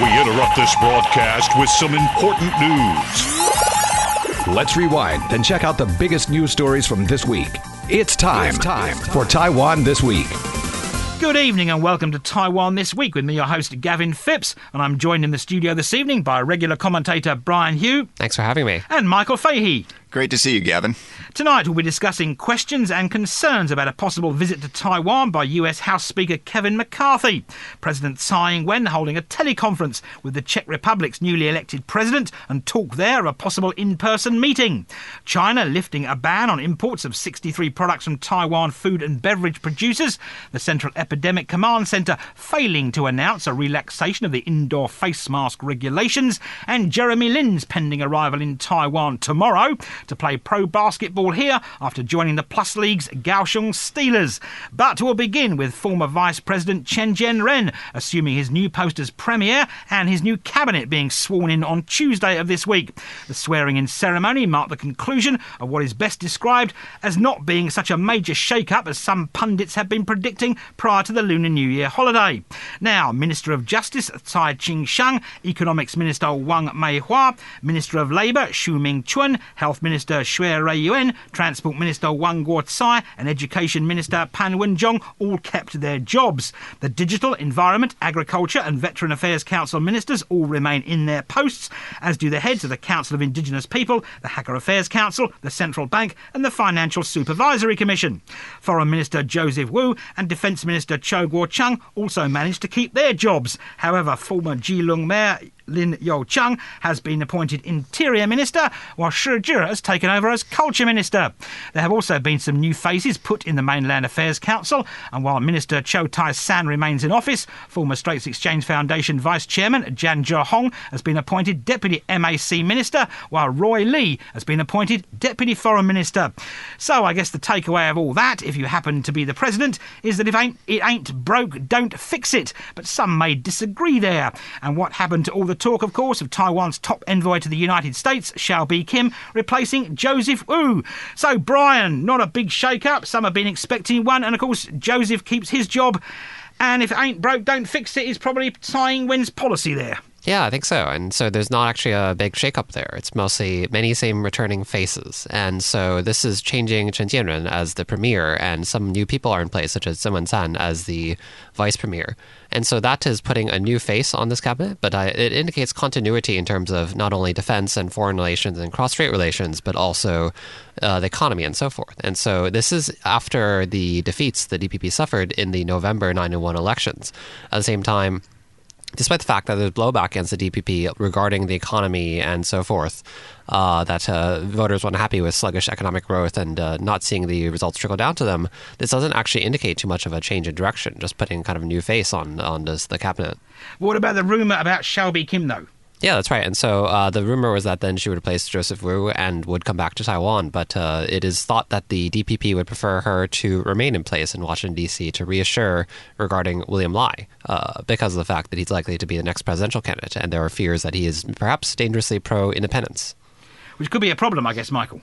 We interrupt this broadcast with some important news. Let's rewind and check out the biggest news stories from this week. It's time, it's time for Taiwan This Week. Good evening and welcome to Taiwan This Week with me, your host, Gavin Phipps. And I'm joined in the studio this evening by regular commentator Brian Hioe. Thanks for having me. And Michael Fahey. Great to see you, Gavin. Tonight, we'll be discussing questions and concerns about a possible visit to Taiwan by US House Speaker Kevin McCarthy. President Tsai Ing wen holding a teleconference with the Czech Republic's newly elected president and talk there of a possible in person meeting. China lifting a ban on imports of 63 products from Taiwan food and beverage producers. The Central Epidemic Command Centre failing to announce a relaxation of the indoor face mask regulations. And Jeremy Lin's pending arrival in Taiwan tomorrow to play pro basketball here after joining the Plus League's Kaohsiung Steelers. But we'll begin with former Vice President Chen Jianren assuming his new post as Premier and his new cabinet being sworn in on Tuesday of this week. The swearing in ceremony marked the conclusion of what is best described as not being such a major shake up as some pundits have been predicting prior to the Lunar New Year holiday. Now, Minister of Justice Tsai Ching Shang, Economics Minister Wang Meihua, Minister of Labour Shu Ming Chun, Health Minister Xue Rui-yuen, Transport Minister Wang Guo-tsai, and Education Minister Pan Wen-chong all kept their jobs. The Digital, Environment, Agriculture, and Veteran Affairs Council ministers all remain in their posts, as do the heads of the Council of Indigenous People, the Hakka Affairs Council, the Central Bank, and the Financial Supervisory Commission. Foreign Minister Joseph Wu and Defence Minister Cho Guo-chung also managed to keep their jobs. However, former Keelung Mayor Lin Yo-chung has been appointed Interior Minister, while Shi Zhe has taken over as Culture Minister. There have also been some new faces put in the Mainland Affairs Council, and while Minister Chow Tai-san remains in office, former Straits Exchange Foundation Vice Chairman Jan Zhehong has been appointed Deputy MAC Minister, while Roy Lee has been appointed Deputy Foreign Minister. So I guess the takeaway of all that, if you happen to be the President, is that if ain't, it ain't broke, don't fix it. But some may disagree there. And what happened to all the talk, of course, of Taiwan's top envoy to the United States, Hsiao Bi-khim, replacing Joseph Wu. So, Brian, not a big shake-up. Some have been expecting one, and of course, Joseph keeps his job. And if it ain't broke, don't fix it is probably Tsai Ing-wen's policy there. Yeah, I think so. And so there's not actually a big shakeup there. It's mostly many same returning faces. And so this is changing Chen Jianren as the premier, and some new people are in place, such as Cheng Wen-tsan as the vice premier. And so that is putting a new face on this cabinet, but I, it indicates continuity in terms of not only defense and foreign relations and cross-strait relations, but also uh, the economy and so forth. And so this is after the defeats the DPP suffered in the November 9 1 elections. At the same time, despite the fact that there's blowback against the DPP regarding the economy and so forth, uh, that uh, voters were unhappy with sluggish economic growth and uh, not seeing the results trickle down to them, this doesn't actually indicate too much of a change in direction, just putting kind of a new face on, on this, the cabinet. What about the rumour about Hsiao Bi-khim, though? Yeah, that's right. And so uh, the rumor was that then she would replace Joseph Wu and would come back to Taiwan. But uh, it is thought that the DPP would prefer her to remain in place in Washington, D.C. to reassure regarding William Lai uh, because of the fact that he's likely to be the next presidential candidate. And there are fears that he is perhaps dangerously pro independence. Which could be a problem, I guess, Michael.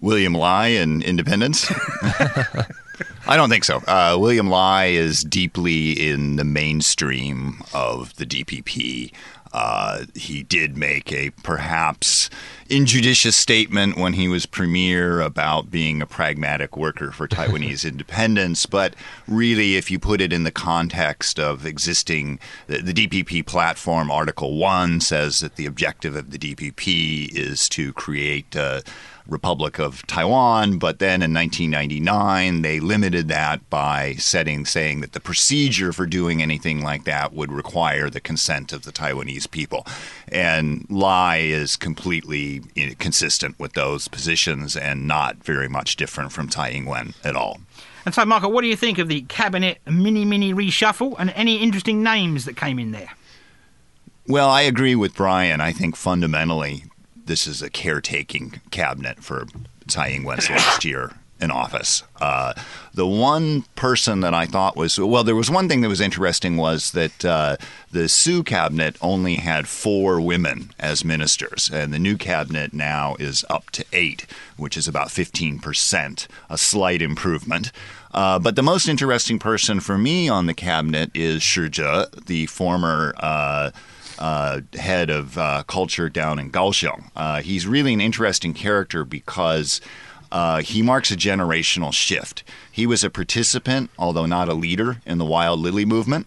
William Lai and independence? I don't think so. Uh, William Lai is deeply in the mainstream of the DPP. Uh, he did make a perhaps injudicious statement when he was premier about being a pragmatic worker for Taiwanese independence. But really, if you put it in the context of existing, the, the, DPP platform, Article 1 says that the objective of the DPP is to create. Uh, Republic of Taiwan, but then in 1999 they limited that by setting saying that the procedure for doing anything like that would require the consent of the Taiwanese people. And Lai is completely consistent with those positions and not very much different from Tsai Ing-wen at all. And so, Michael, what do you think of the cabinet mini mini reshuffle and any interesting names that came in there? Well, I agree with Brian. I think fundamentally this is a caretaking cabinet for Tsai Ing-wen's last year in office. Uh, the one person that I thought was well, there was one thing that was interesting was that uh, the Su cabinet only had four women as ministers, and the new cabinet now is up to eight, which is about fifteen percent, a slight improvement. Uh, but the most interesting person for me on the cabinet is Shi Zhe, the former uh, head of uh, culture down in Kaohsiung. Uh, he's really an interesting character because uh, he marks a generational shift. He was a participant, although not a leader, in the Wild Lily movement.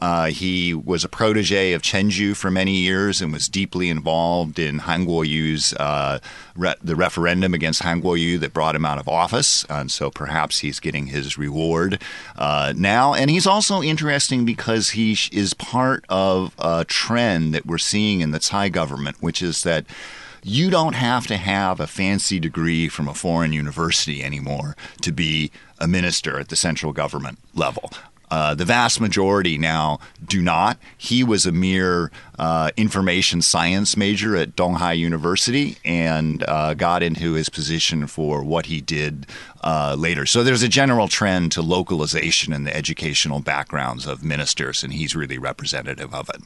Uh, he was a protege of Chen Ju for many years and was deeply involved in Han Kuo-yu's uh, re- the referendum against Han Kuo-yu that brought him out of office. And so perhaps he's getting his reward uh, now. And he's also interesting because he is part of a trend that we're seeing in the Tsai government, which is that you don't have to have a fancy degree from a foreign university anymore to be a minister at the central government level. Uh, the vast majority now do not. He was a mere uh, information science major at Donghai University and uh, got into his position for what he did uh, later. So there's a general trend to localization in the educational backgrounds of ministers, and he's really representative of it.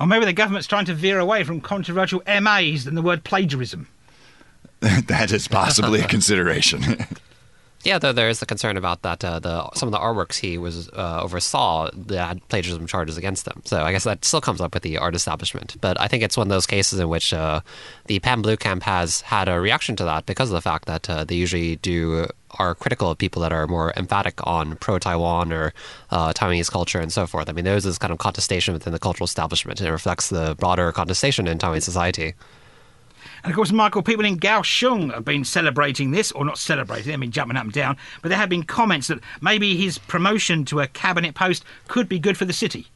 Or maybe the government's trying to veer away from controversial MAs and the word plagiarism. that is possibly a consideration. Yeah, though there is the concern about that uh, the some of the artworks he was uh, oversaw had plagiarism charges against them. So I guess that still comes up with the art establishment. But I think it's one of those cases in which uh, the Pan Blue camp has had a reaction to that because of the fact that uh, they usually do are critical of people that are more emphatic on pro-Taiwan or uh, Taiwanese culture and so forth. I mean, there's this kind of contestation within the cultural establishment, and it reflects the broader contestation in Taiwanese society. And of course, Michael, people in Kaohsiung have been celebrating this, or not celebrating, they've been jumping up and down, but there have been comments that maybe his promotion to a cabinet post could be good for the city.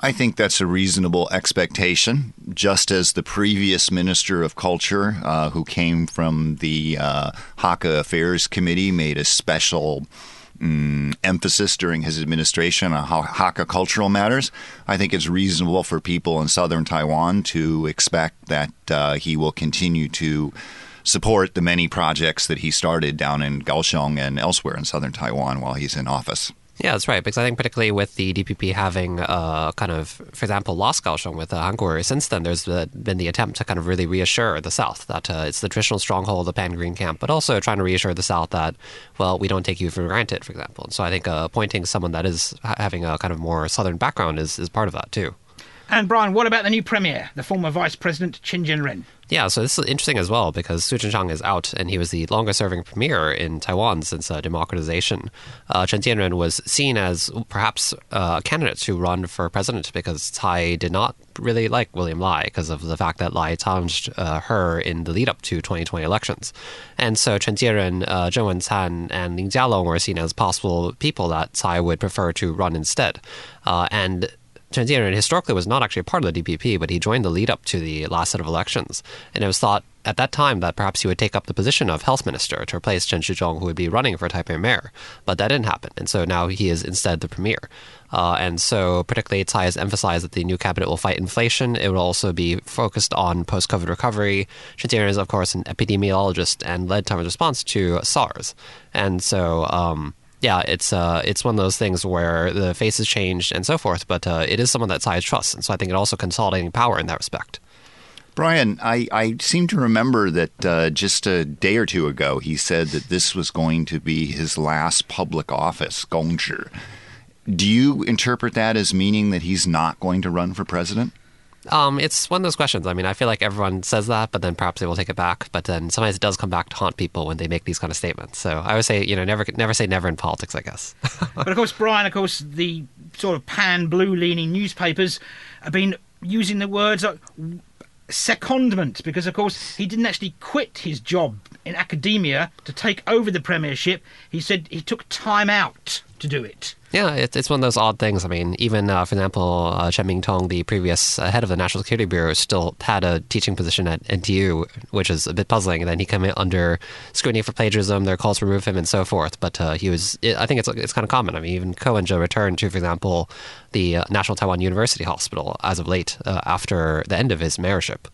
I think that's a reasonable expectation. Just as the previous Minister of Culture, uh, who came from the uh, Hakka Affairs Committee, made a special um, emphasis during his administration on Hakka cultural matters, I think it's reasonable for people in southern Taiwan to expect that uh, he will continue to support the many projects that he started down in Kaohsiung and elsewhere in southern Taiwan while he's in office. Yeah, that's right. Because I think particularly with the DPP having uh, kind of, for example, lost Kaohsiung with uh, Han Kuo-yu, since then there's been the attempt to kind of really reassure the South that uh, it's the traditional stronghold of the Pan Green camp, but also trying to reassure the South that, well, we don't take you for granted, for example. And so I think uh, appointing someone that is having a kind of more Southern background is, is part of that too. And Brian, what about the new premier, the former Vice President Chen Jianren? Yeah, so this is interesting as well because Su Tseng-chang is out, and he was the longest-serving premier in Taiwan since uh, democratization. Uh, Chen Jianren was seen as perhaps uh, a candidate to run for president because Tsai did not really like William Lai because of the fact that Lai challenged uh, her in the lead-up to 2020 elections, and so Chen Jianren, uh, Zheng Wencan, and Ling Jialong were seen as possible people that Tsai would prefer to run instead, uh, and Chen Jianren historically was not actually a part of the DPP, but he joined the lead up to the last set of elections. And it was thought at that time that perhaps he would take up the position of health minister to replace Chen Shizhong, who would be running for Taipei mayor. But that didn't happen. And so now he is instead the premier. Uh, and so, particularly, Tsai has emphasized that the new cabinet will fight inflation. It will also be focused on post COVID recovery. Chen Jianren is, of course, an epidemiologist and led Taiwan's response to SARS. And so, um, yeah, it's uh, it's one of those things where the face has changed and so forth, but uh, it is someone that Tsai trusts, and so I think it also consolidating power in that respect. Brian, I, I seem to remember that uh, just a day or two ago he said that this was going to be his last public office, Gongzhi. Do you interpret that as meaning that he's not going to run for president? Um, it's one of those questions. I mean, I feel like everyone says that, but then perhaps they will take it back. But then sometimes it does come back to haunt people when they make these kind of statements. So I would say, you know, never never say never in politics. I guess. but of course, Brian, of course, the sort of pan blue leaning newspapers have been using the words like secondment because, of course, he didn't actually quit his job in academia to take over the premiership. He said he took time out to do it. Yeah, it's, it's one of those odd things. I mean, even, uh, for example, uh, Chen Mingtong, the previous uh, head of the National Security Bureau, still had a teaching position at NTU, which is a bit puzzling. And then he came in under scrutiny for plagiarism, there are calls to remove him, and so forth. But uh, he was, it, I think it's it's kind of common. I mean, even Ko Wen-je returned to, for example, the uh, National Taiwan University Hospital as of late uh, after the end of his mayorship.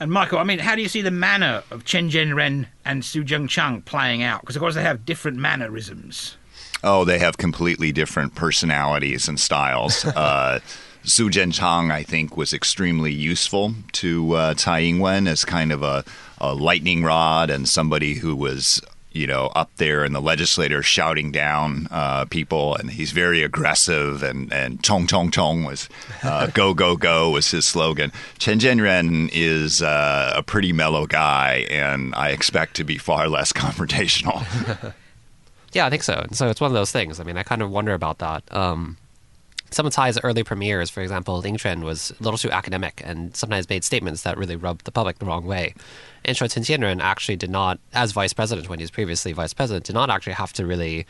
And Michael, I mean, how do you see the manner of Chen Jianren and Su Tseng-chang playing out? Because, of course, they have different mannerisms. Oh, they have completely different personalities and styles. uh, Su Tseng-chang, I think, was extremely useful to uh, Tsai Ing-wen as kind of a, a lightning rod and somebody who was you know, up there in the legislature shouting down uh, people, and he's very aggressive. And and Tong Tong chong was uh, go go go was his slogan. Chen Jianren is uh, a pretty mellow guy, and I expect to be far less confrontational. Yeah, I think so. So it's one of those things. I mean, I kind of wonder about that. Um, some of Tsai's early premiers, for example, Lin Chuan was a little too academic and sometimes made statements that really rubbed the public the wrong way. And Chen Jianren actually did not, as vice president when he was previously vice president, did not actually have to really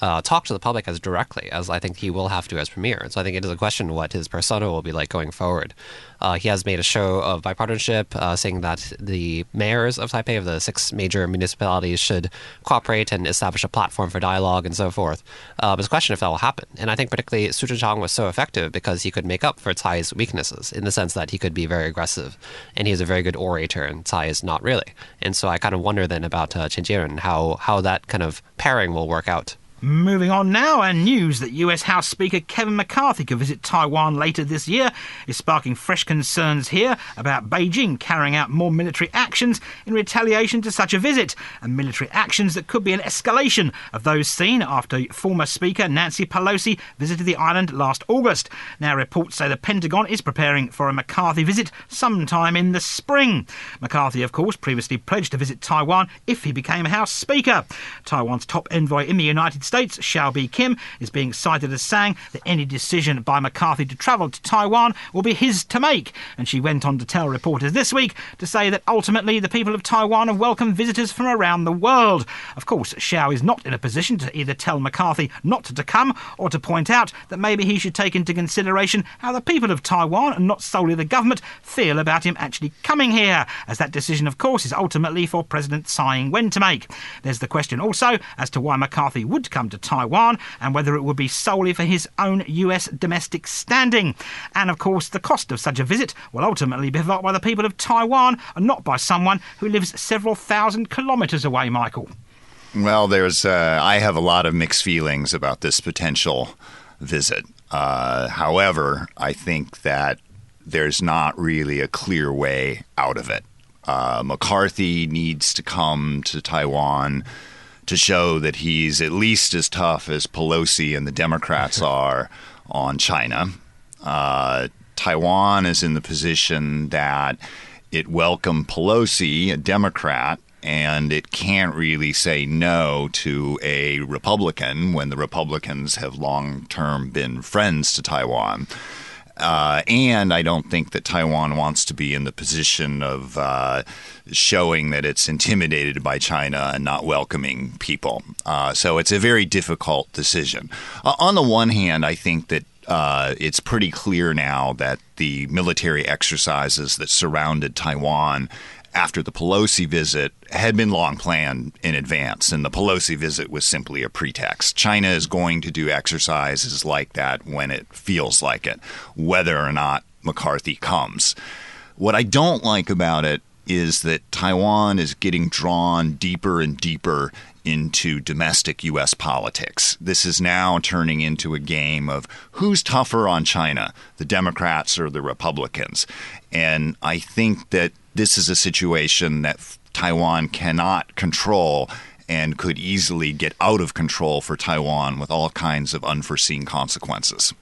uh, talk to the public as directly as I think he will have to as premier. So I think it is a question what his persona will be like going forward. Uh, he has made a show of bipartisanship, uh, saying that the mayors of Taipei, of the six major municipalities, should cooperate and establish a platform for dialogue and so forth. Uh, but it's a question if that will happen. And I think particularly Su Tseng-chang was so effective because he could make up for Tsai's weaknesses in the sense that he could be very aggressive and he is a very good orator, and Tsai is not really. And so I kind of wonder then about uh, Chen Jianren, how, how that kind of pairing will work out. Moving on now, and news that US House Speaker Kevin McCarthy could visit Taiwan later this year is sparking fresh concerns here about Beijing carrying out more military actions in retaliation to such a visit, and military actions that could be an escalation of those seen after former Speaker Nancy Pelosi visited the island last August. Now, reports say the Pentagon is preparing for a McCarthy visit sometime in the spring. McCarthy, of course, previously pledged to visit Taiwan if he became House Speaker. Taiwan's top envoy in the United States States, Hsiao Bi-khim, is being cited as saying that any decision by McCarthy to travel to Taiwan will be his to make. And she went on to tell reporters this week to say that ultimately the people of Taiwan have welcomed visitors from around the world. Of course, Hsiao is not in a position to either tell McCarthy not to come or to point out that maybe he should take into consideration how the people of Taiwan, and not solely the government, feel about him actually coming here, as that decision, of course, is ultimately for President Tsai Ing-wen to make. There's the question also as to why McCarthy would come come to Taiwan and whether it would be solely for his own US domestic standing. And of course, the cost of such a visit will ultimately be felt by the people of Taiwan and not by someone who lives several thousand kilometres away, Michael. Well, there's. Uh, I have a lot of mixed feelings about this potential visit. Uh, however, I think that there's not really a clear way out of it. Uh, McCarthy needs to come to Taiwan to show that he's at least as tough as Pelosi and the Democrats are on China. Uh, Taiwan is in the position that it welcomed Pelosi, a Democrat, and it can't really say no to a Republican when the Republicans have long term been friends to Taiwan. Uh, and I don't think that Taiwan wants to be in the position of uh, showing that it's intimidated by China and not welcoming people. Uh, so it's a very difficult decision. On the one hand, I think that uh, it's pretty clear now that the military exercises that surrounded Taiwan after the Pelosi visit had been long planned in advance, and the Pelosi visit was simply a pretext. China is going to do exercises like that when it feels like it, whether or not McCarthy comes. What I don't like about it is that Taiwan is getting drawn deeper and deeper into domestic U.S. politics. This is now turning into a game of who's tougher on China, the Democrats or the Republicans. And I think that this is a situation that Taiwan cannot control and could easily get out of control for Taiwan with all kinds of unforeseen consequences.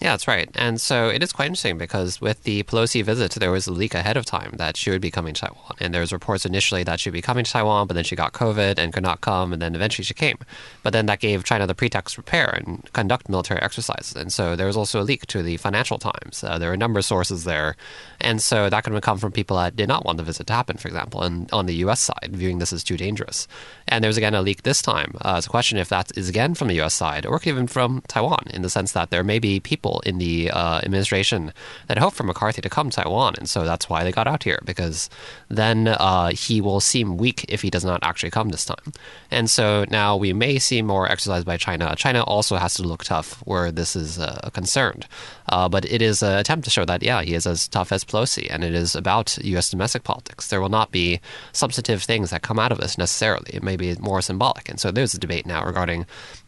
Yeah, that's right. And so it is quite interesting because with the Pelosi visit, there was a leak ahead of time that she would be coming to Taiwan. And there was reports initially that she'd be coming to Taiwan, but then she got COVID and could not come, and then eventually she came. But then that gave China the pretext to prepare and conduct military exercises. And so there was also a leak to the Financial Times. Uh, there were a number of sources there. And so that could have come from people that did not want the visit to happen, for example, and on the U.S. side, viewing this as too dangerous. And there was again a leak this time. Uh, it's a question if that is again from the U.S. side or even from Taiwan, in the sense that there may be people people in the uh, administration that hope for McCarthy to come to Taiwan, and so that's why they got out here because then uh, he will seem weak if he does not actually come this time. And so now we may see more exercise by China. China also has to look tough where this is uh, concerned, uh, but it is an attempt to show that yeah he is as tough as Pelosi, and it is about U.S. domestic politics. There will not be substantive things that come out of this necessarily. It may be more symbolic, and so there's a debate now regarding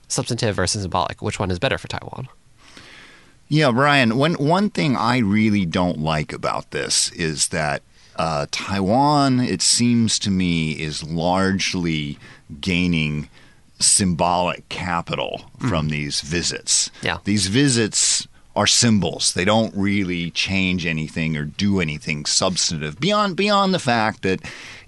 substantive versus symbolic. Which one is better for Taiwan? Yeah, Brian, one one thing I really don't like about this is that uh, Taiwan, it seems to me, is largely gaining symbolic capital from these visits. Yeah. These visits are symbols. They don't really change anything or do anything substantive beyond beyond the fact that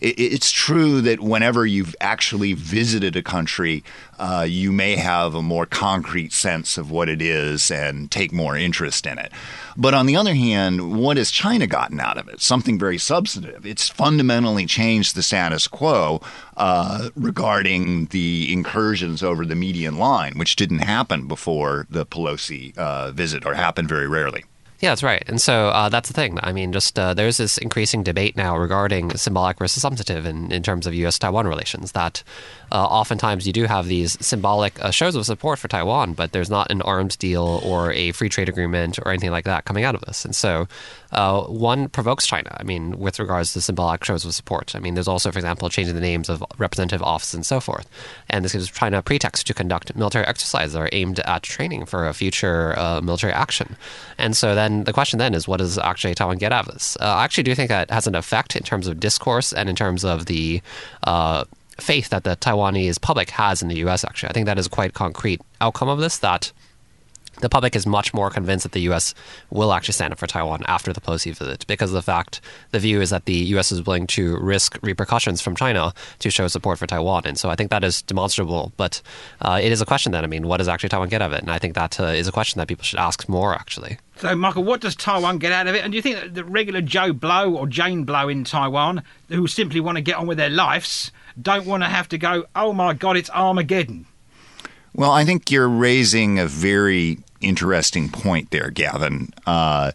it, it's true that whenever you've actually visited a country, uh, you may have a more concrete sense of what it is and take more interest in it. But on the other hand, what has China gotten out of it? Something very substantive. It's fundamentally changed the status quo uh, regarding the incursions over the median line, which didn't happen before the Pelosi uh, visit or happened very rarely. Yeah, that's right. And so uh, that's the thing. I mean, just uh, there's this increasing debate now regarding symbolic versus substantive in, in terms of U.S. Taiwan relations. That uh, oftentimes you do have these symbolic uh, shows of support for Taiwan, but there's not an arms deal or a free trade agreement or anything like that coming out of this. And so uh, one provokes China, I mean, with regards to symbolic shows of support. I mean, there's also, for example, changing the names of representative offices and so forth. And this gives China a pretext to conduct military exercises that are aimed at training for a future uh, military action. And so then the question then is, what does actually Taiwan get out of this? Uh, I actually do think that has an effect in terms of discourse and in terms of the uh, faith that the Taiwanese public has in the U.S. Actually, I think that is a quite concrete outcome of this. That the public is much more convinced that the U.S. will actually stand up for Taiwan after the Pelosi visit because of the fact the view is that the U.S. is willing to risk repercussions from China to show support for Taiwan. And so I think that is demonstrable. But uh, it is a question then. I mean, what does actually Taiwan get out of it? And I think that uh, is a question that people should ask more, actually. So, Michael, what does Taiwan get out of it? And do you think that the regular Joe Blow or Jane Blow in Taiwan, who simply want to get on with their lives, don't want to have to go, oh my God, it's Armageddon? Well, I think you're raising a very interesting point there, Gavin. Uh,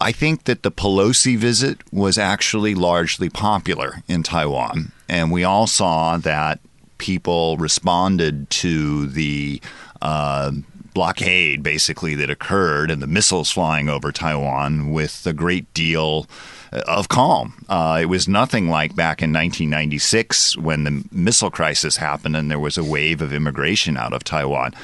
I think that the Pelosi visit was actually largely popular in Taiwan, and we all saw that people responded to the uh, blockade, basically, that occurred and the missiles flying over Taiwan with a great deal of calm. Uh, it was nothing like back in 1996 when the missile crisis happened and there was a wave of immigration out of Taiwan.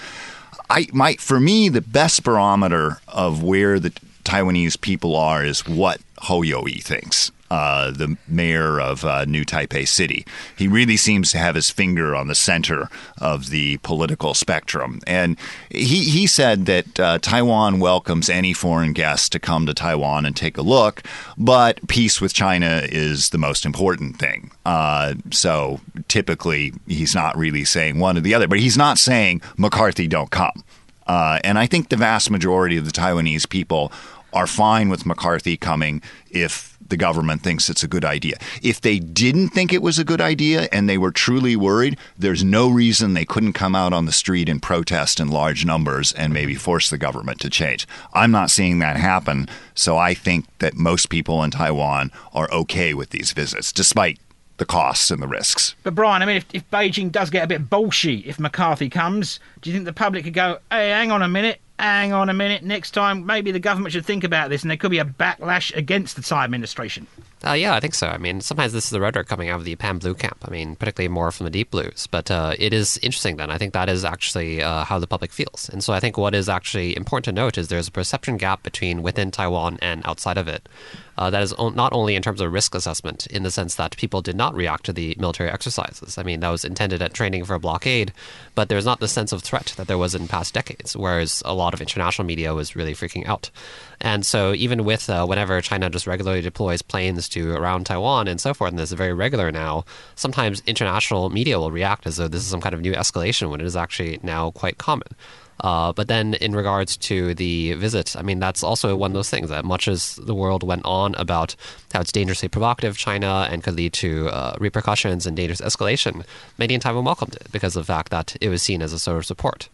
I my for me the best barometer of where the Taiwanese people are is what Hou Yu-ih thinks. Uh, the mayor of uh, New Taipei City. He really seems to have his finger on the center of the political spectrum. And he, he said that uh, Taiwan welcomes any foreign guest to come to Taiwan and take a look, but peace with China is the most important thing. Uh, so typically, he's not really saying one or the other, but he's not saying McCarthy don't come. Uh, and I think the vast majority of the Taiwanese people are fine with McCarthy coming if the government thinks it's a good idea. If they didn't think it was a good idea and they were truly worried, there's no reason they couldn't come out on the street and protest in large numbers and maybe force the government to change. I'm not seeing that happen, so I think that most people in Taiwan are okay with these visits, despite the costs and the risks. But Brian, I mean, if, if Beijing does get a bit bullshy if McCarthy comes, do you think the public could go, hey, hang on a minute, hang on a minute, next time maybe the government should think about this and there could be a backlash against the Tsai administration? Uh, yeah, I think so. I mean, sometimes this is the rhetoric coming out of the Pan Blue camp. I mean, particularly more from the Deep Blues. But uh, it is interesting then. I think that is actually uh, how the public feels. And so I think what is actually important to note is there's a perception gap between within Taiwan and outside of it. Uh, that is not only in terms of risk assessment, in the sense that people did not react to the military exercises. I mean, that was intended at training for a blockade, but there's not the sense of threat that there was in past decades, whereas a lot of international media was really freaking out. And so, even with uh, whenever China just regularly deploys planes to around Taiwan and so forth, and this is very regular now, sometimes international media will react as though this is some kind of new escalation when it is actually now quite common. Uh, but then, in regards to the visit, I mean, that's also one of those things that much as the world went on about how it's dangerously provocative, China, and could lead to uh, repercussions and dangerous escalation, many in Taiwan welcomed it because of the fact that it was seen as a sort of support.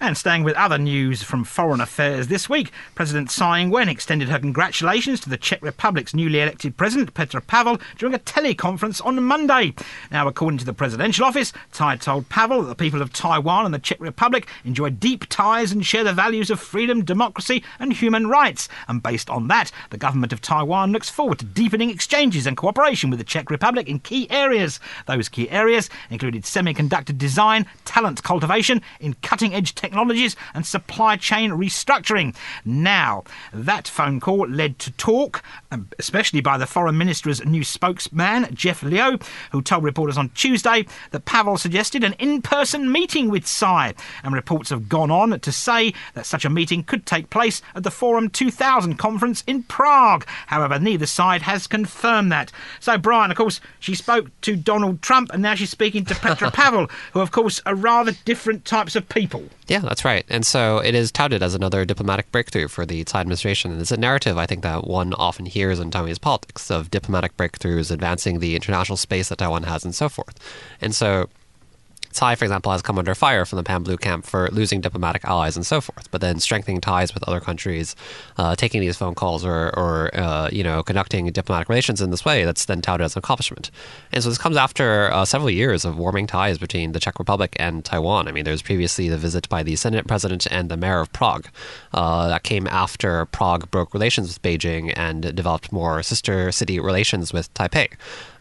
And staying with other news from foreign affairs this week, President Tsai Ing-wen extended her congratulations to the Czech Republic's newly elected president, Petr Pavel, during a teleconference on Monday. Now, according to the presidential office, Tsai told Pavel that the people of Taiwan and the Czech Republic enjoy deep ties and share the values of freedom, democracy, and human rights. And based on that, the government of Taiwan looks forward to deepening exchanges and cooperation with the Czech Republic in key areas. Those key areas included semiconductor design, talent cultivation, in cutting edge technology technologies and supply chain restructuring. Now, that phone call led to talk, um, especially by the foreign minister's new spokesman, Jeff Liu, who told reporters on Tuesday that Pavel suggested an in person meeting with Tsai. And reports have gone on to say that such a meeting could take place at the Forum 2000 conference in Prague. However, neither side has confirmed that. So, Brian, of course, she spoke to Donald Trump and now she's speaking to Petra Pavel, who, of course, are rather different types of people. Yeah, that's right. And so it is touted as another diplomatic breakthrough for the Tsai administration. And it's a narrative I think that one often hears in Taiwanese politics of diplomatic breakthroughs advancing the international space that Taiwan has and so forth. And so Tsai, for example, has come under fire from the Pan Blue camp for losing diplomatic allies and so forth, but then strengthening ties with other countries, uh, taking these phone calls or, or uh, you know, conducting diplomatic relations in this way, that's then touted as an accomplishment. And so this comes after uh, several years of warming ties between the Czech Republic and Taiwan. I mean, there was previously the visit by the Senate president and the mayor of Prague. Uh, that came after Prague broke relations with Beijing and developed more sister city relations with Taipei.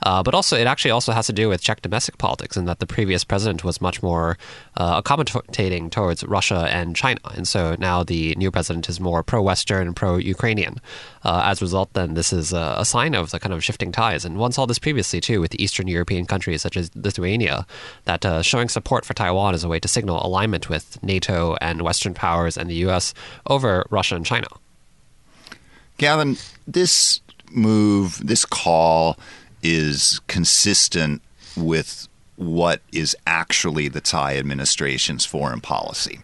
Uh, but also, it actually also has to do with Czech domestic politics, in that the previous president was much more uh, accommodating towards Russia and China, and so now the new president is more pro-Western, and pro-Ukrainian. Uh, as a result, then this is a, a, sign of the kind of shifting ties, and one saw this previously too with Eastern European countries such as Lithuania, that uh, showing support for Taiwan is a way to signal alignment with NATO and Western powers and the U.S. over Russia and China. Gavin, this move, this call is consistent with what is actually the Tsai administration's foreign policy.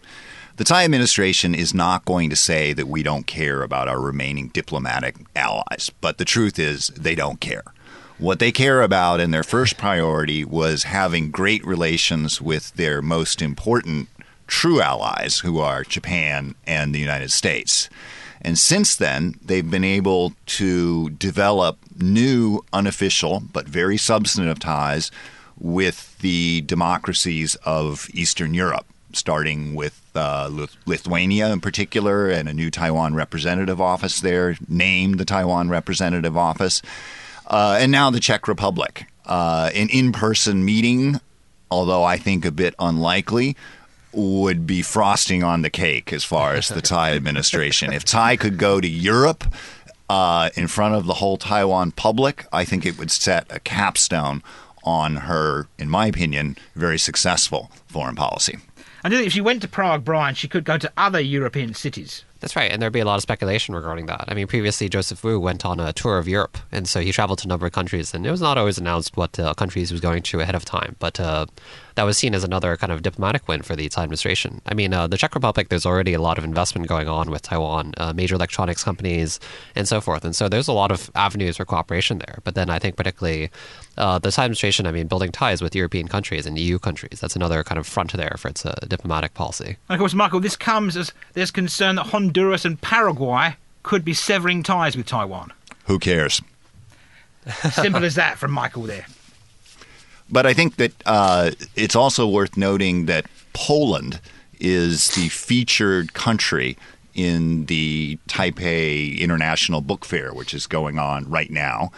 The Tsai administration is not going to say that we don't care about our remaining diplomatic allies, but the truth is they don't care. What they care about and their first priority was having great relations with their most important true allies, who are Japan and the United States. And since then, they've been able to develop new, unofficial, but very substantive ties with the democracies of Eastern Europe, starting with uh, Lithuania in particular, and a new Taiwan representative office there, named the Taiwan Representative Office, uh, and now the Czech Republic. Uh, an in person meeting, although I think a bit unlikely, would be frosting on the cake as far as the Tsai administration. If Tsai could go to Europe uh, in front of the whole Taiwan public, I think it would set a capstone on her, in my opinion, very successful foreign policy. I do think if she went to Prague, Brian, she could go to other European cities. That's right, and there'd be a lot of speculation regarding that. I mean, previously Joseph Wu went on a tour of Europe, and so he traveled to a number of countries, and it was not always announced what uh, countries he was going to ahead of time. But uh, that was seen as another kind of diplomatic win for the Tsai administration. I mean, uh, the Czech Republic, there's already a lot of investment going on with Taiwan, uh, major electronics companies, and so forth. And so there's a lot of avenues for cooperation there. But then I think particularly uh, the Tsai administration, I mean, building ties with European countries and EU countries, that's another kind of front there for its uh, diplomatic policy. And of course, Michael, this comes as there's concern that Honduras and Paraguay could be severing ties with Taiwan. Who cares? Simple as that from Michael there. But I think that uh, it's also worth noting that Poland is the featured country in the Taipei International Book Fair, which is going on right now.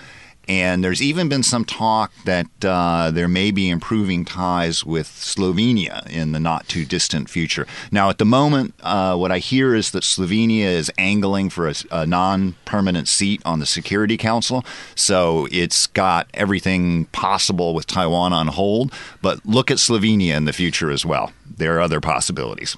And there's even been some talk that uh, there may be improving ties with Slovenia in the not too distant future. Now, at the moment, uh, what I hear is that Slovenia is angling for a, a non permanent seat on the Security Council. So it's got everything possible with Taiwan on hold. But look at Slovenia in the future as well. There are other possibilities.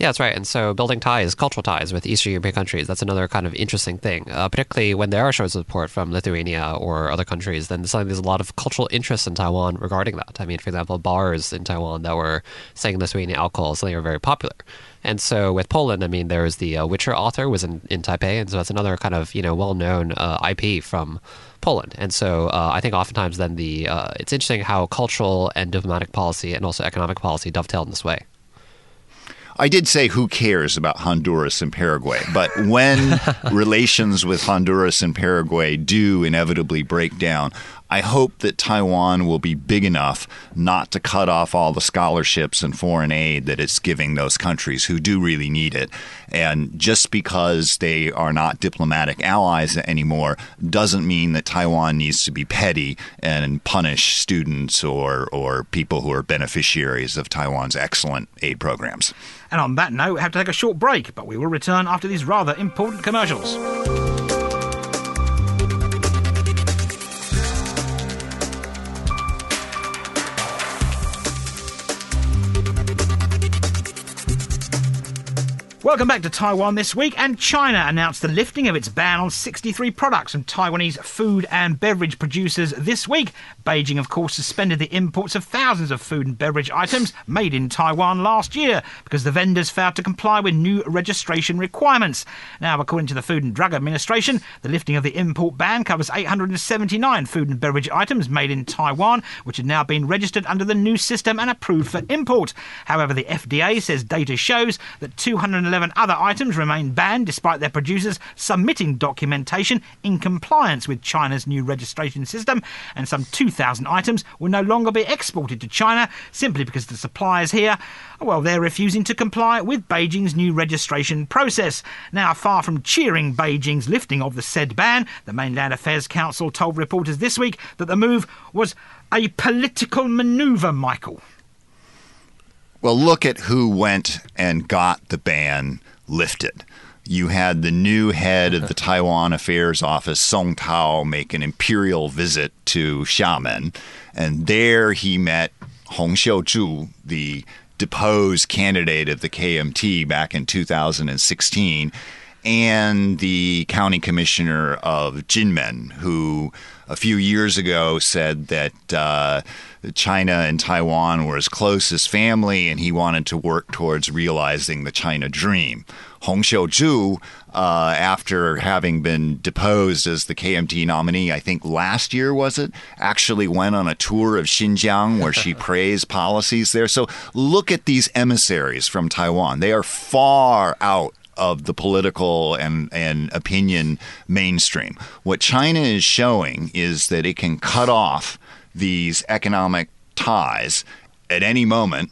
Yeah, that's right. And so building ties, cultural ties with Eastern European countries, that's another kind of interesting thing, uh, particularly when there are shows of support from Lithuania or other countries, then suddenly there's a lot of cultural interest in Taiwan regarding that. I mean, for example, bars in Taiwan that were selling Lithuanian alcohol suddenly are very popular. And so with Poland, I mean, there's the uh, Witcher author was in, in Taipei, and so that's another kind of, you know, well-known uh, IP from Poland. And so uh, I think oftentimes then the uh, it's interesting how cultural and diplomatic policy and also economic policy dovetail in this way. I did say who cares about Honduras and Paraguay, but when relations with Honduras and Paraguay do inevitably break down, I hope that Taiwan will be big enough not to cut off all the scholarships and foreign aid that it's giving those countries who do really need it. And just because they are not diplomatic allies anymore doesn't mean that Taiwan needs to be petty and punish students or, or people who are beneficiaries of Taiwan's excellent aid programs. And on that note, we have to take a short break, but we will return after these rather important commercials. Welcome back to Taiwan this week, and China announced the lifting of its ban on 63 products from Taiwanese food and beverage producers this week. Beijing, of course, suspended the imports of thousands of food and beverage items made in Taiwan last year because the vendors failed to comply with new registration requirements. Now, according to the Food and Drug Administration, the lifting of the import ban covers 879 food and beverage items made in Taiwan, which had now been registered under the new system and approved for import. However, the FDA says data shows that 211 other items remain banned despite their producers submitting documentation in compliance with China's new registration system, and some 2,000 items will no longer be exported to China simply because the suppliers here, well, they're refusing to comply with Beijing's new registration process. Now, far from cheering Beijing's lifting of the said ban, the Mainland Affairs Council told reporters this week that the move was a political manoeuvre, Michael. Well, look at who went and got the ban lifted. You had the new head of the Taiwan Affairs Office, Song Tao, make an imperial visit to Xiamen, and there he met Hong Xiuzhu, the deposed candidate of the KMT back in 2016, and the county commissioner of Jinmen, who a few years ago said that uh, China and Taiwan were as close as family, and he wanted to work towards realizing the China dream. Hong Xiuzhu, uh, after having been deposed as the KMT nominee, I think last year was it, actually went on a tour of Xinjiang where she praised policies there. So look at these emissaries from Taiwan. They are far out of the political and, and opinion mainstream. What China is showing is that it can cut off these economic ties at any moment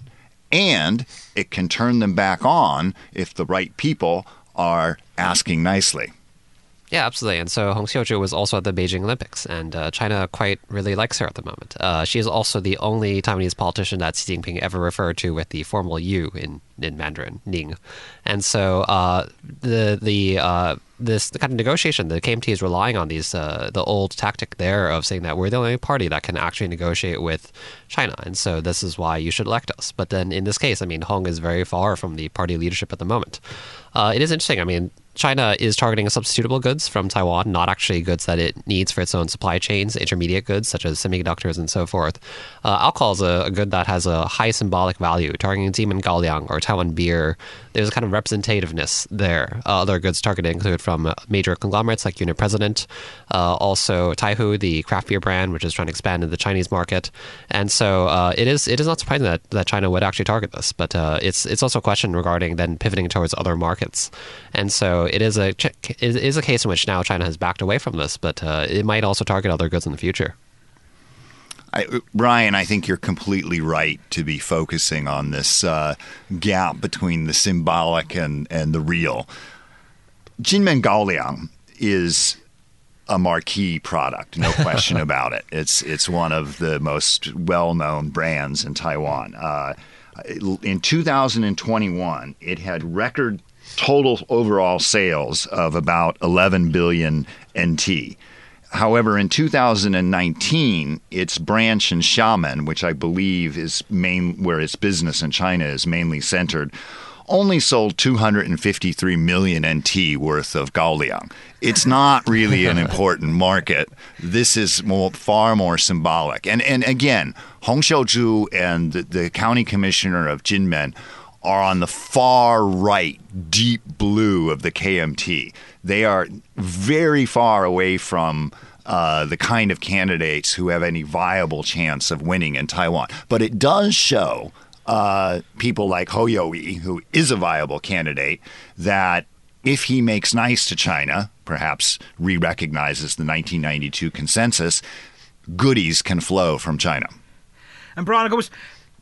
and it can turn them back on if the right people are asking nicely. Yeah, absolutely. And so Hong Xiuzhu was also at the Beijing Olympics, and uh, China quite really likes her at the moment. Uh, she is also the only Taiwanese politician that Xi Jinping ever referred to with the formal "you" in in Mandarin, Ning. And so uh, the the uh, this kind of negotiation the KMT is relying on these uh, the old tactic there of saying that we're the only party that can actually negotiate with China, and so this is why you should elect us. But then in this case, I mean, Hong is very far from the party leadership at the moment. Uh, it is interesting. I mean, China is targeting substitutable goods from Taiwan, not actually goods that it needs for its own supply chains, intermediate goods such as semiconductors and so forth. Uh, alcohol is a, a, good that has a high symbolic value, targeting Jinmen Gaoliang or Taiwan beer. There's a kind of representativeness there. Uh, other goods targeted include from major conglomerates like Uni-President, uh, also Taihu, the craft beer brand, which is trying to expand in the Chinese market. And so uh, it is it is not surprising that, that China would actually target this, but uh, it's it's also a question regarding then pivoting towards other markets. And so it is a it is a case in which now China has backed away from this, but uh, it might also target other goods in the future. I, Ryan, I think you're completely right to be focusing on this uh, gap between the symbolic and, and the real. Jinmen Gaoliang is a marquee product, no question about it. It's it's one of the most well known brands in Taiwan. Uh, in 2021, it had record total overall sales of about 11 billion NT. However, in 2019, its branch in Xiamen, which I believe is main where its business in China is mainly centered, only sold 253 million NT worth of Gaoliang. It's not really an important market. This is more, far more symbolic. And and again, Hong Xiuzhu and the, the county commissioner of Jinmen are on the far right, deep blue of the KMT. They are very far away from uh, the kind of candidates who have any viable chance of winning in Taiwan. But it does show uh, people like Hou Yu-ih, who is a viable candidate, that if he makes nice to China, perhaps re recognizes the 1992 consensus, goodies can flow from China. And of course,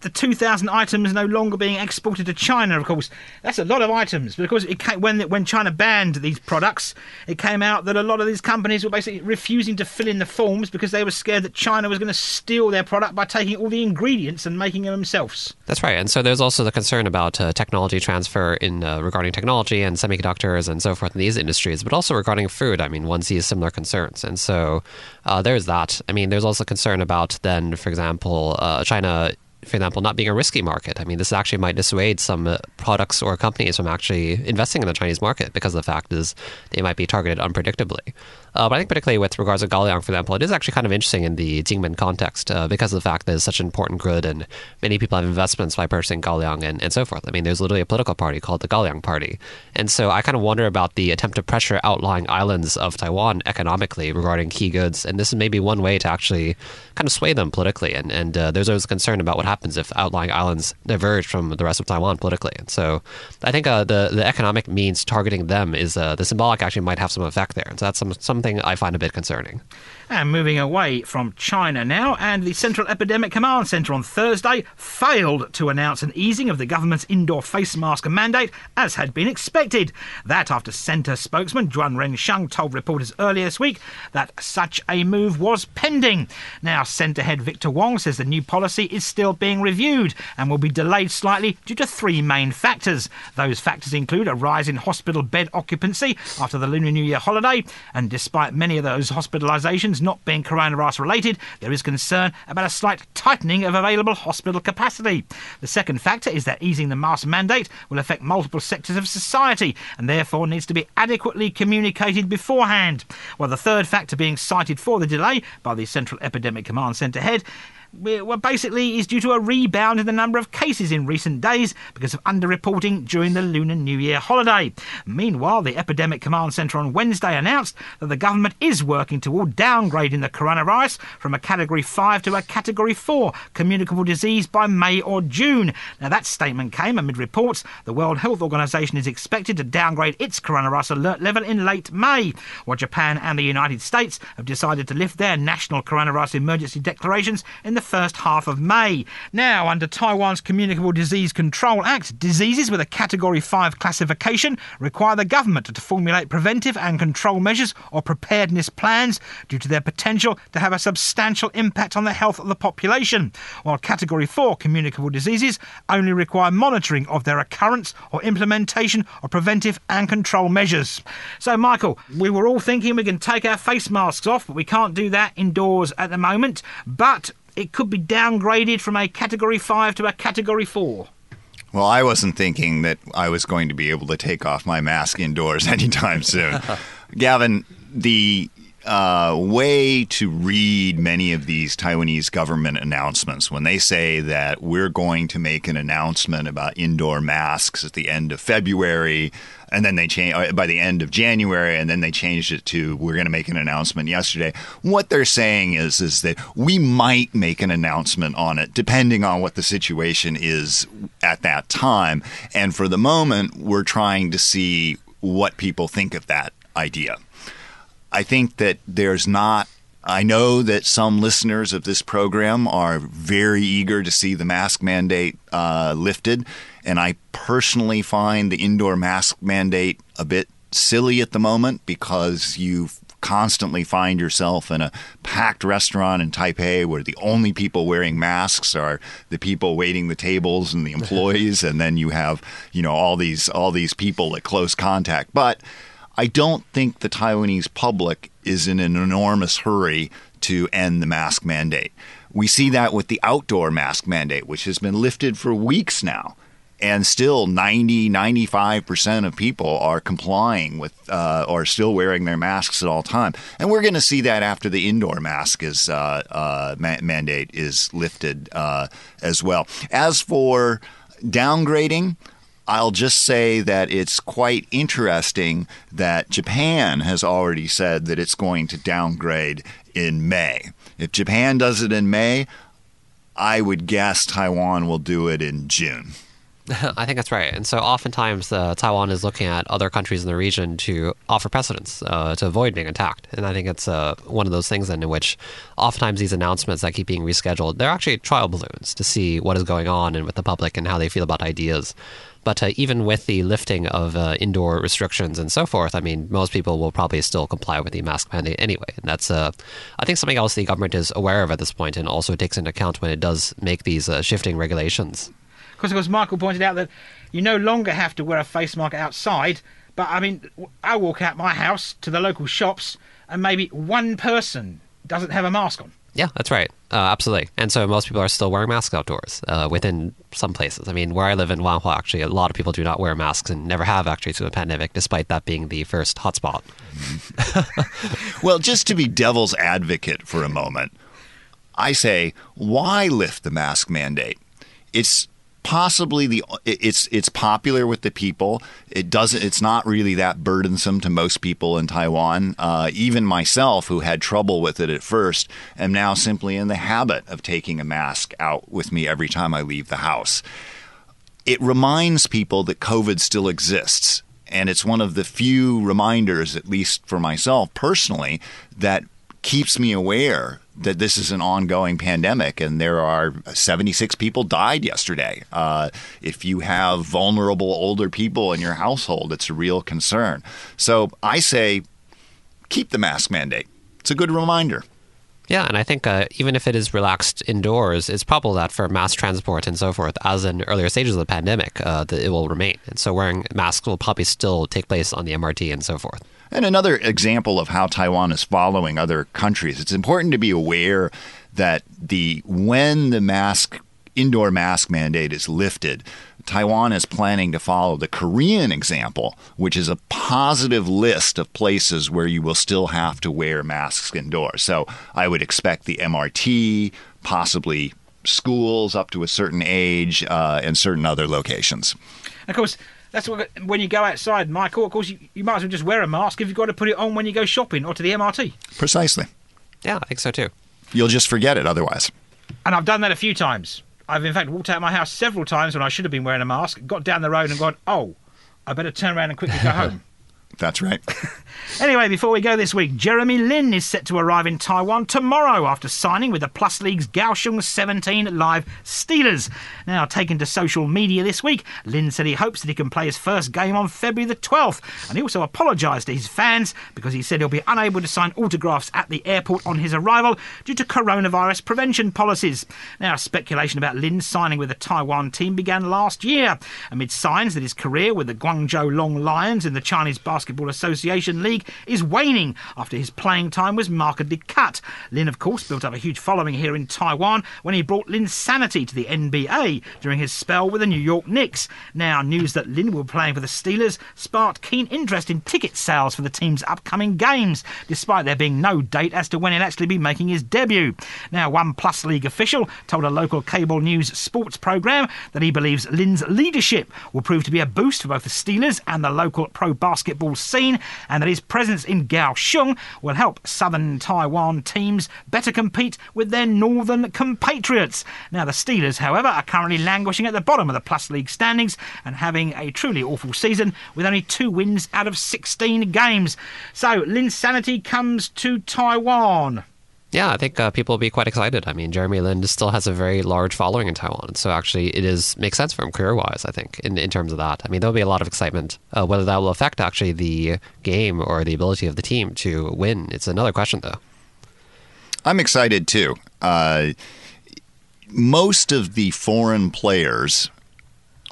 the 2,000 items no longer being exported to China. Of course, that's a lot of items because it came, when when China banned these products, it came out that a lot of these companies were basically refusing to fill in the forms because they were scared that China was going to steal their product by taking all the ingredients and making them themselves. That's right, and so there's also the concern about uh, technology transfer in uh, regarding technology and semiconductors and so forth in these industries, but also regarding food. I mean, one sees similar concerns, and so uh, there's that. I mean, there's also concern about then, for example, uh, China for example, not being a risky market. I mean, this actually might dissuade some uh, products or companies from actually investing in the Chinese market because the fact is they might be targeted unpredictably. Uh, but I think particularly with regards to Gaoliang, for example, it is actually kind of interesting in the Jinmen context uh, because of the fact that it's such an important good and many people have investments by purchasing Gaoliang and, and so forth. I mean, there's literally a political party called the Gaoliang Party. And so I kind of wonder about the attempt to pressure outlying islands of Taiwan economically regarding key goods. And this is maybe one way to actually kind of sway them politically. And, and uh, there's always concern about what happens if outlying islands diverge from the rest of Taiwan politically. And so I think uh, the, the economic means targeting them is uh, the symbolic actually might have some effect there. And so that's some, something something I find a bit concerning. And moving away from China now, and the Central Epidemic Command Centre on Thursday failed to announce an easing of the government's indoor face mask mandate, as had been expected. That after Centre spokesman Chuang Jen-hsiang told reporters earlier this week that such a move was pending. Now, Centre head Victor Wang says the new policy is still being reviewed and will be delayed slightly due to three main factors. Those factors include a rise in hospital bed occupancy after the Lunar New Year holiday, and despite many of those hospitalisations not being coronavirus related, there is concern about a slight tightening of available hospital capacity. The second factor is that easing the mask mandate will affect multiple sectors of society and therefore needs to be adequately communicated beforehand. While the third factor being cited for the delay by the Central Epidemic Command Centre head well, basically is due to a rebound in the number of cases in recent days because of underreporting during the Lunar New Year holiday. Meanwhile, the Epidemic Command Centre on Wednesday announced that the government is working toward downgrading the coronavirus from a Category 5 to a Category 4 communicable disease by May or June. Now, that statement came amid reports the World Health Organization is expected to downgrade its coronavirus alert level in late May, while Japan and the United States have decided to lift their national coronavirus emergency declarations in the first half of May. Now, under Taiwan's Communicable Disease Control Act, diseases with a Category 5 classification require the government to formulate preventive and control measures or preparedness plans due to their potential to have a substantial impact on the health of the population, while Category 4 communicable diseases only require monitoring of their occurrence or implementation of preventive and control measures. So, Michael, we were all thinking we can take our face masks off, but we can't do that indoors at the moment. But it could be downgraded from a Category 5 to a Category 4. Well, I wasn't thinking that I was going to be able to take off my mask indoors anytime soon. Gavin, the uh, way to read many of these Taiwanese government announcements when they say that we're going to make an announcement about indoor masks at the end of February, and then they change uh, by the end of January, and then they changed it to we're going to make an announcement yesterday. What they're saying is is that we might make an announcement on it depending on what the situation is at that time, and for the moment, we're trying to see what people think of that idea. I think that there's not I know that some listeners of this program are very eager to see the mask mandate uh, lifted, and I personally find the indoor mask mandate a bit silly at the moment because you constantly find yourself in a packed restaurant in Taipei where the only people wearing masks are the people waiting the tables and the employees. And then you have you know all these all these people at close contact. But I don't think the Taiwanese public is in an enormous hurry to end the mask mandate. We see that with the outdoor mask mandate, which has been lifted for weeks now. And still, 90, 95% of people are complying with uh, or still wearing their masks at all time. And we're going to see that after the indoor mask is uh, uh, ma- mandate is lifted uh, as well. As for downgrading, I'll just say that it's quite interesting that Japan has already said that it's going to downgrade in May. If Japan does it in May, I would guess Taiwan will do it in June. I think that's right. And so oftentimes uh, Taiwan is looking at other countries in the region to offer precedence uh, to avoid being attacked. And I think it's uh, one of those things then in which oftentimes these announcements that keep being rescheduled, they're actually trial balloons to see what is going on and with the public and how they feel about ideas. But uh, even with the lifting of uh, indoor restrictions and so forth, I mean, most people will probably still comply with the mask mandate anyway. And that's, uh, I think, something else the government is aware of at this point and also takes into account when it does make these uh, shifting regulations. Because, of course, Michael pointed out that you no longer have to wear a face mask outside. But I mean, I walk out my house to the local shops, and maybe one person doesn't have a mask on. Yeah, that's right. Uh, absolutely. And so most people are still wearing masks outdoors uh, within some places. I mean, where I live in Wanhua, actually, a lot of people do not wear masks and never have actually through the pandemic, despite that being the first hotspot. well, just to be devil's advocate for a moment, I say, why lift the mask mandate? It's possibly the it's it's popular with the people. It doesn't. It's not really that burdensome to most people in Taiwan. Uh, even myself, who had trouble with it at first, am now simply in the habit of taking a mask out with me every time I leave the house. It reminds people that COVID still exists. And it's one of the few reminders, at least for myself personally, that keeps me aware that this is an ongoing pandemic and there are 76 people died yesterday. Uh, if you have vulnerable older people in your household, it's a real concern. So I say keep the mask mandate. It's a good reminder. Yeah, and I think uh, even if it is relaxed indoors, it's probable that for mass transport and so forth, as in earlier stages of the pandemic, uh, that it will remain. And so wearing masks will probably still take place on the MRT and so forth. And another example of how Taiwan is following other countries, it's important to be aware that the when the mask indoor mask mandate is lifted, Taiwan is planning to follow the Korean example, which is a positive list of places where you will still have to wear masks indoors. So I would expect the MRT, possibly schools up to a certain age, uh, and certain other locations. Of course, that's what, when you go outside, Michael. Of course, you, you might as well just wear a mask if you've got to put it on when you go shopping or to the MRT. Precisely. Yeah, I think so too. You'll just forget it otherwise. And I've done that a few times. I've in fact walked out of my house several times when I should have been wearing a mask, got down the road and gone, oh, I better turn around and quickly go home. That's right. Anyway, before we go this week, Jeremy Lin is set to arrive in Taiwan tomorrow after signing with the Plus League's Kaohsiung 17 Live Steelers. Now, taken to social media this week, Lin said he hopes that he can play his first game on February the 12th, and he also apologised to his fans because he said he'll be unable to sign autographs at the airport on his arrival due to coronavirus prevention policies. Now, speculation about Lin signing with the Taiwan team began last year, amid signs that his career with the Guangzhou Long Lions in the Chinese Basketball Association League is waning after his playing time was markedly cut. Lin, of course, built up a huge following here in Taiwan when he brought Linsanity to the NBA during his spell with the New York Knicks. Now, news that Lin will be playing for the Steelers sparked keen interest in ticket sales for the team's upcoming games, despite there being no date as to when he'll actually be making his debut. Now, one Plus League official told a local cable news sports programme that he believes Lin's leadership will prove to be a boost for both the Steelers and the local pro basketball scene, and that his presence in Kaohsiung will help southern Taiwan teams better compete with their northern compatriots. Now, the Steelers, however, are currently languishing at the bottom of the Plus League standings and having a truly awful season with only two wins out of 16 games. So, Linsanity comes to Taiwan. Yeah, I think uh, people will be quite excited. I mean, Jeremy Lin still has a very large following in Taiwan, so actually, it is makes sense for him career wise. I think in, in terms of that. I mean, there'll be a lot of excitement. Uh, whether that will affect actually the game or the ability of the team to win, it's another question, though. I'm excited too. Uh, most of the foreign players,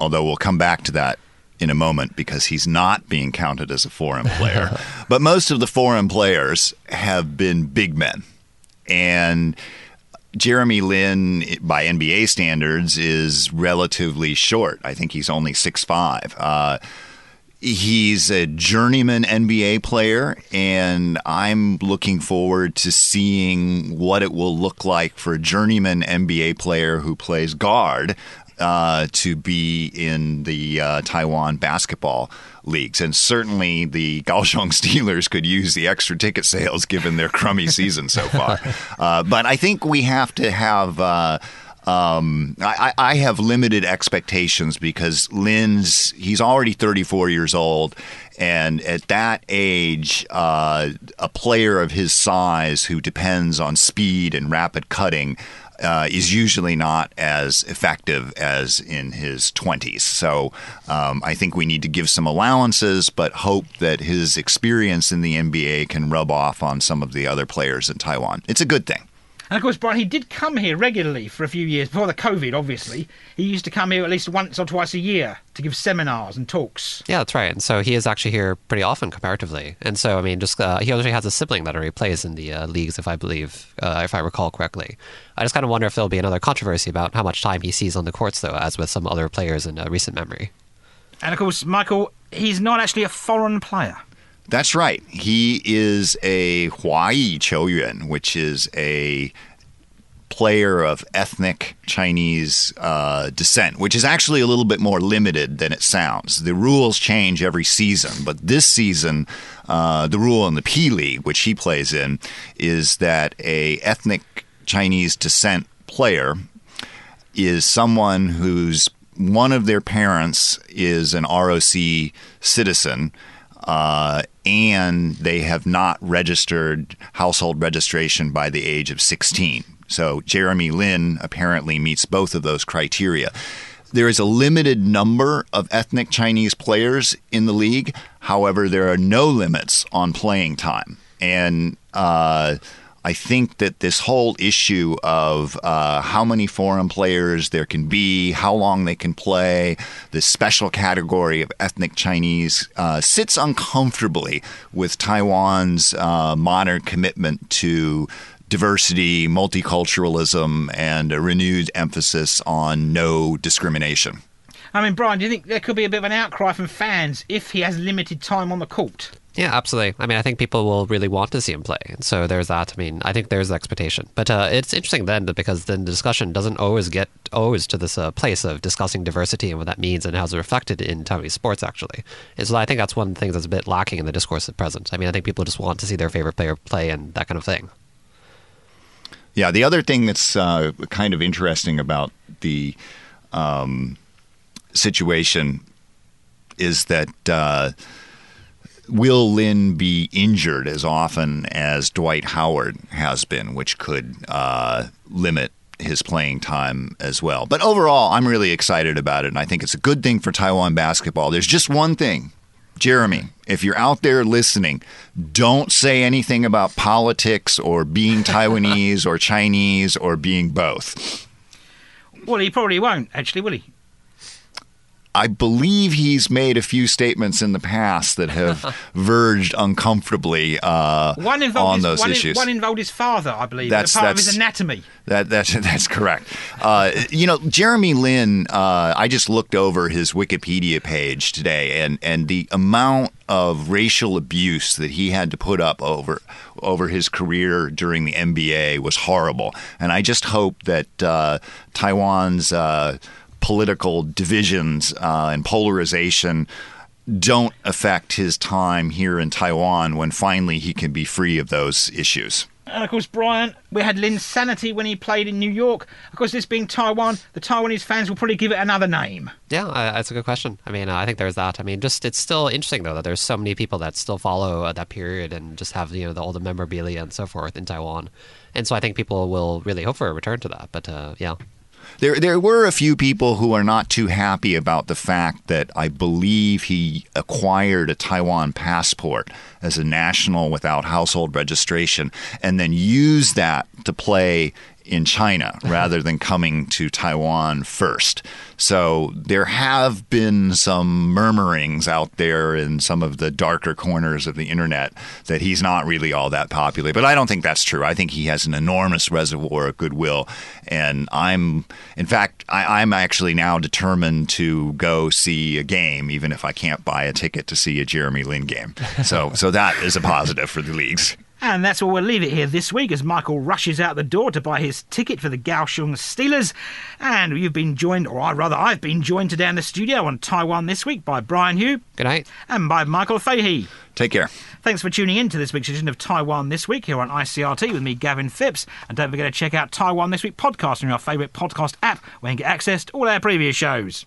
although we'll come back to that in a moment because he's not being counted as a foreign player, but most of the foreign players have been big men. And Jeremy Lin, by NBA standards, is relatively short. I think he's only 6'5. Uh, he's a journeyman NBA player, and I'm looking forward to seeing what it will look like for a journeyman NBA player who plays guard uh, to be in the uh, Taiwan basketball leagues. And certainly the Kaohsiung Steelers could use the extra ticket sales given their crummy season so far. Uh, but I think we have to have uh, Um, I, I have limited expectations because Lin's he's already 34 years old, and at that age, uh, a player of his size who depends on speed and rapid cutting. Uh, is usually not as effective as in his 20s. So um, I think we need to give some allowances, but hope that his experience in the NBA can rub off on some of the other players in Taiwan. It's a good thing. And of course, Brian, he did come here regularly for a few years before the COVID. Obviously, he used to come here at least once or twice a year to give seminars and talks. Yeah, that's right. And so he is actually here pretty often comparatively. And so, I mean, just uh, he actually has a sibling that already plays in the uh, leagues, if I believe, uh, if I recall correctly. I just kind of wonder if there'll be another controversy about how much time he sees on the courts, though, as with some other players in uh, recent memory. And of course, Michael, he's not actually a foreign player. That's right. He is a Huayi Qiuyuan, which is a player of ethnic Chinese uh, descent, which is actually a little bit more limited than it sounds. The rules change every season, but this season, uh, the rule in the P League, which he plays in, is that a ethnic Chinese descent player is someone whose one of their parents is an ROC citizen. Uh, and they have not registered household registration by the age of 16. So Jeremy Lin apparently meets both of those criteria. There is a limited number of ethnic Chinese players in the league. However, there are no limits on playing time. And uh, I think that this whole issue of uh, how many foreign players there can be, how long they can play, this special category of ethnic Chinese uh, sits uncomfortably with Taiwan's uh, modern commitment to diversity, multiculturalism, and a renewed emphasis on no discrimination. I mean, Brian, do you think there could be a bit of an outcry from fans if he has limited time on the court? Yeah, absolutely. I mean, I think people will really want to see him play. So there's that. I mean, I think there's the expectation. But uh, it's interesting then because then the discussion doesn't always get always to this uh, place of discussing diversity and what that means and how it's reflected in Taiwanese sports, actually. And so I think that's one of the things that's a bit lacking in the discourse at present. I mean, I think people just want to see their favorite player play and that kind of thing. Yeah, the other thing that's uh, kind of interesting about the um, situation is that uh, will Lin be injured as often as Dwight Howard has been, which could uh, limit his playing time as well. But overall, I'm really excited about it, and I think it's a good thing for Taiwan basketball. There's just one thing. Jeremy, if you're out there listening, don't say anything about politics or being Taiwanese or Chinese or being both. Well, he probably won't, actually, will he? I believe he's made a few statements in the past that have verged uncomfortably uh, One involved on his, those one, in- issues. one involved his father, I believe. That's- part of his anatomy. That that's that's correct. Uh, you know, Jeremy Lin. Uh, I just looked over his Wikipedia page today, and and the amount of racial abuse that he had to put up over over his career during the NBA was horrible. And I just hope that uh, Taiwan's uh, political divisions uh, and polarization don't affect his time here in Taiwan when finally he can be free of those issues. And of course, Brian, we had Linsanity when he played in New York. Of course, this being Taiwan, the Taiwanese fans will probably give it another name. Yeah, uh, that's a good question. I mean, uh, I think there's that. I mean, just it's still interesting though that there's so many people that still follow uh, that period and just have you know the, all the memorabilia and so forth in Taiwan, and so I think people will really hope for a return to that. But uh, yeah, There, there were a few people who are not too happy about the fact that I believe he acquired a Taiwan passport as a national without household registration and then used that to play in China rather than coming to Taiwan first. So there have been some murmurings out there in some of the darker corners of the internet that he's not really all that popular. But I don't think that's true. I think he has an enormous reservoir of goodwill. And I'm, in fact, I, I'm actually now determined to go see a game, even if I can't buy a ticket to see a Jeremy Lin game. So, so that is a positive for the leagues. And that's where we'll leave it here this week as Michael rushes out the door to buy his ticket for the Kaohsiung Steelers. And you've been joined, or I rather, I've been joined today in the studio on Taiwan this week by Brian Hioe. Good night. And by Michael Fahey. Take care. Thanks for tuning in to this week's edition of Taiwan This Week here on ICRT with me, Gavin Phipps. And don't forget to check out Taiwan This Week podcast on your favourite podcast app where you can get access to all our previous shows.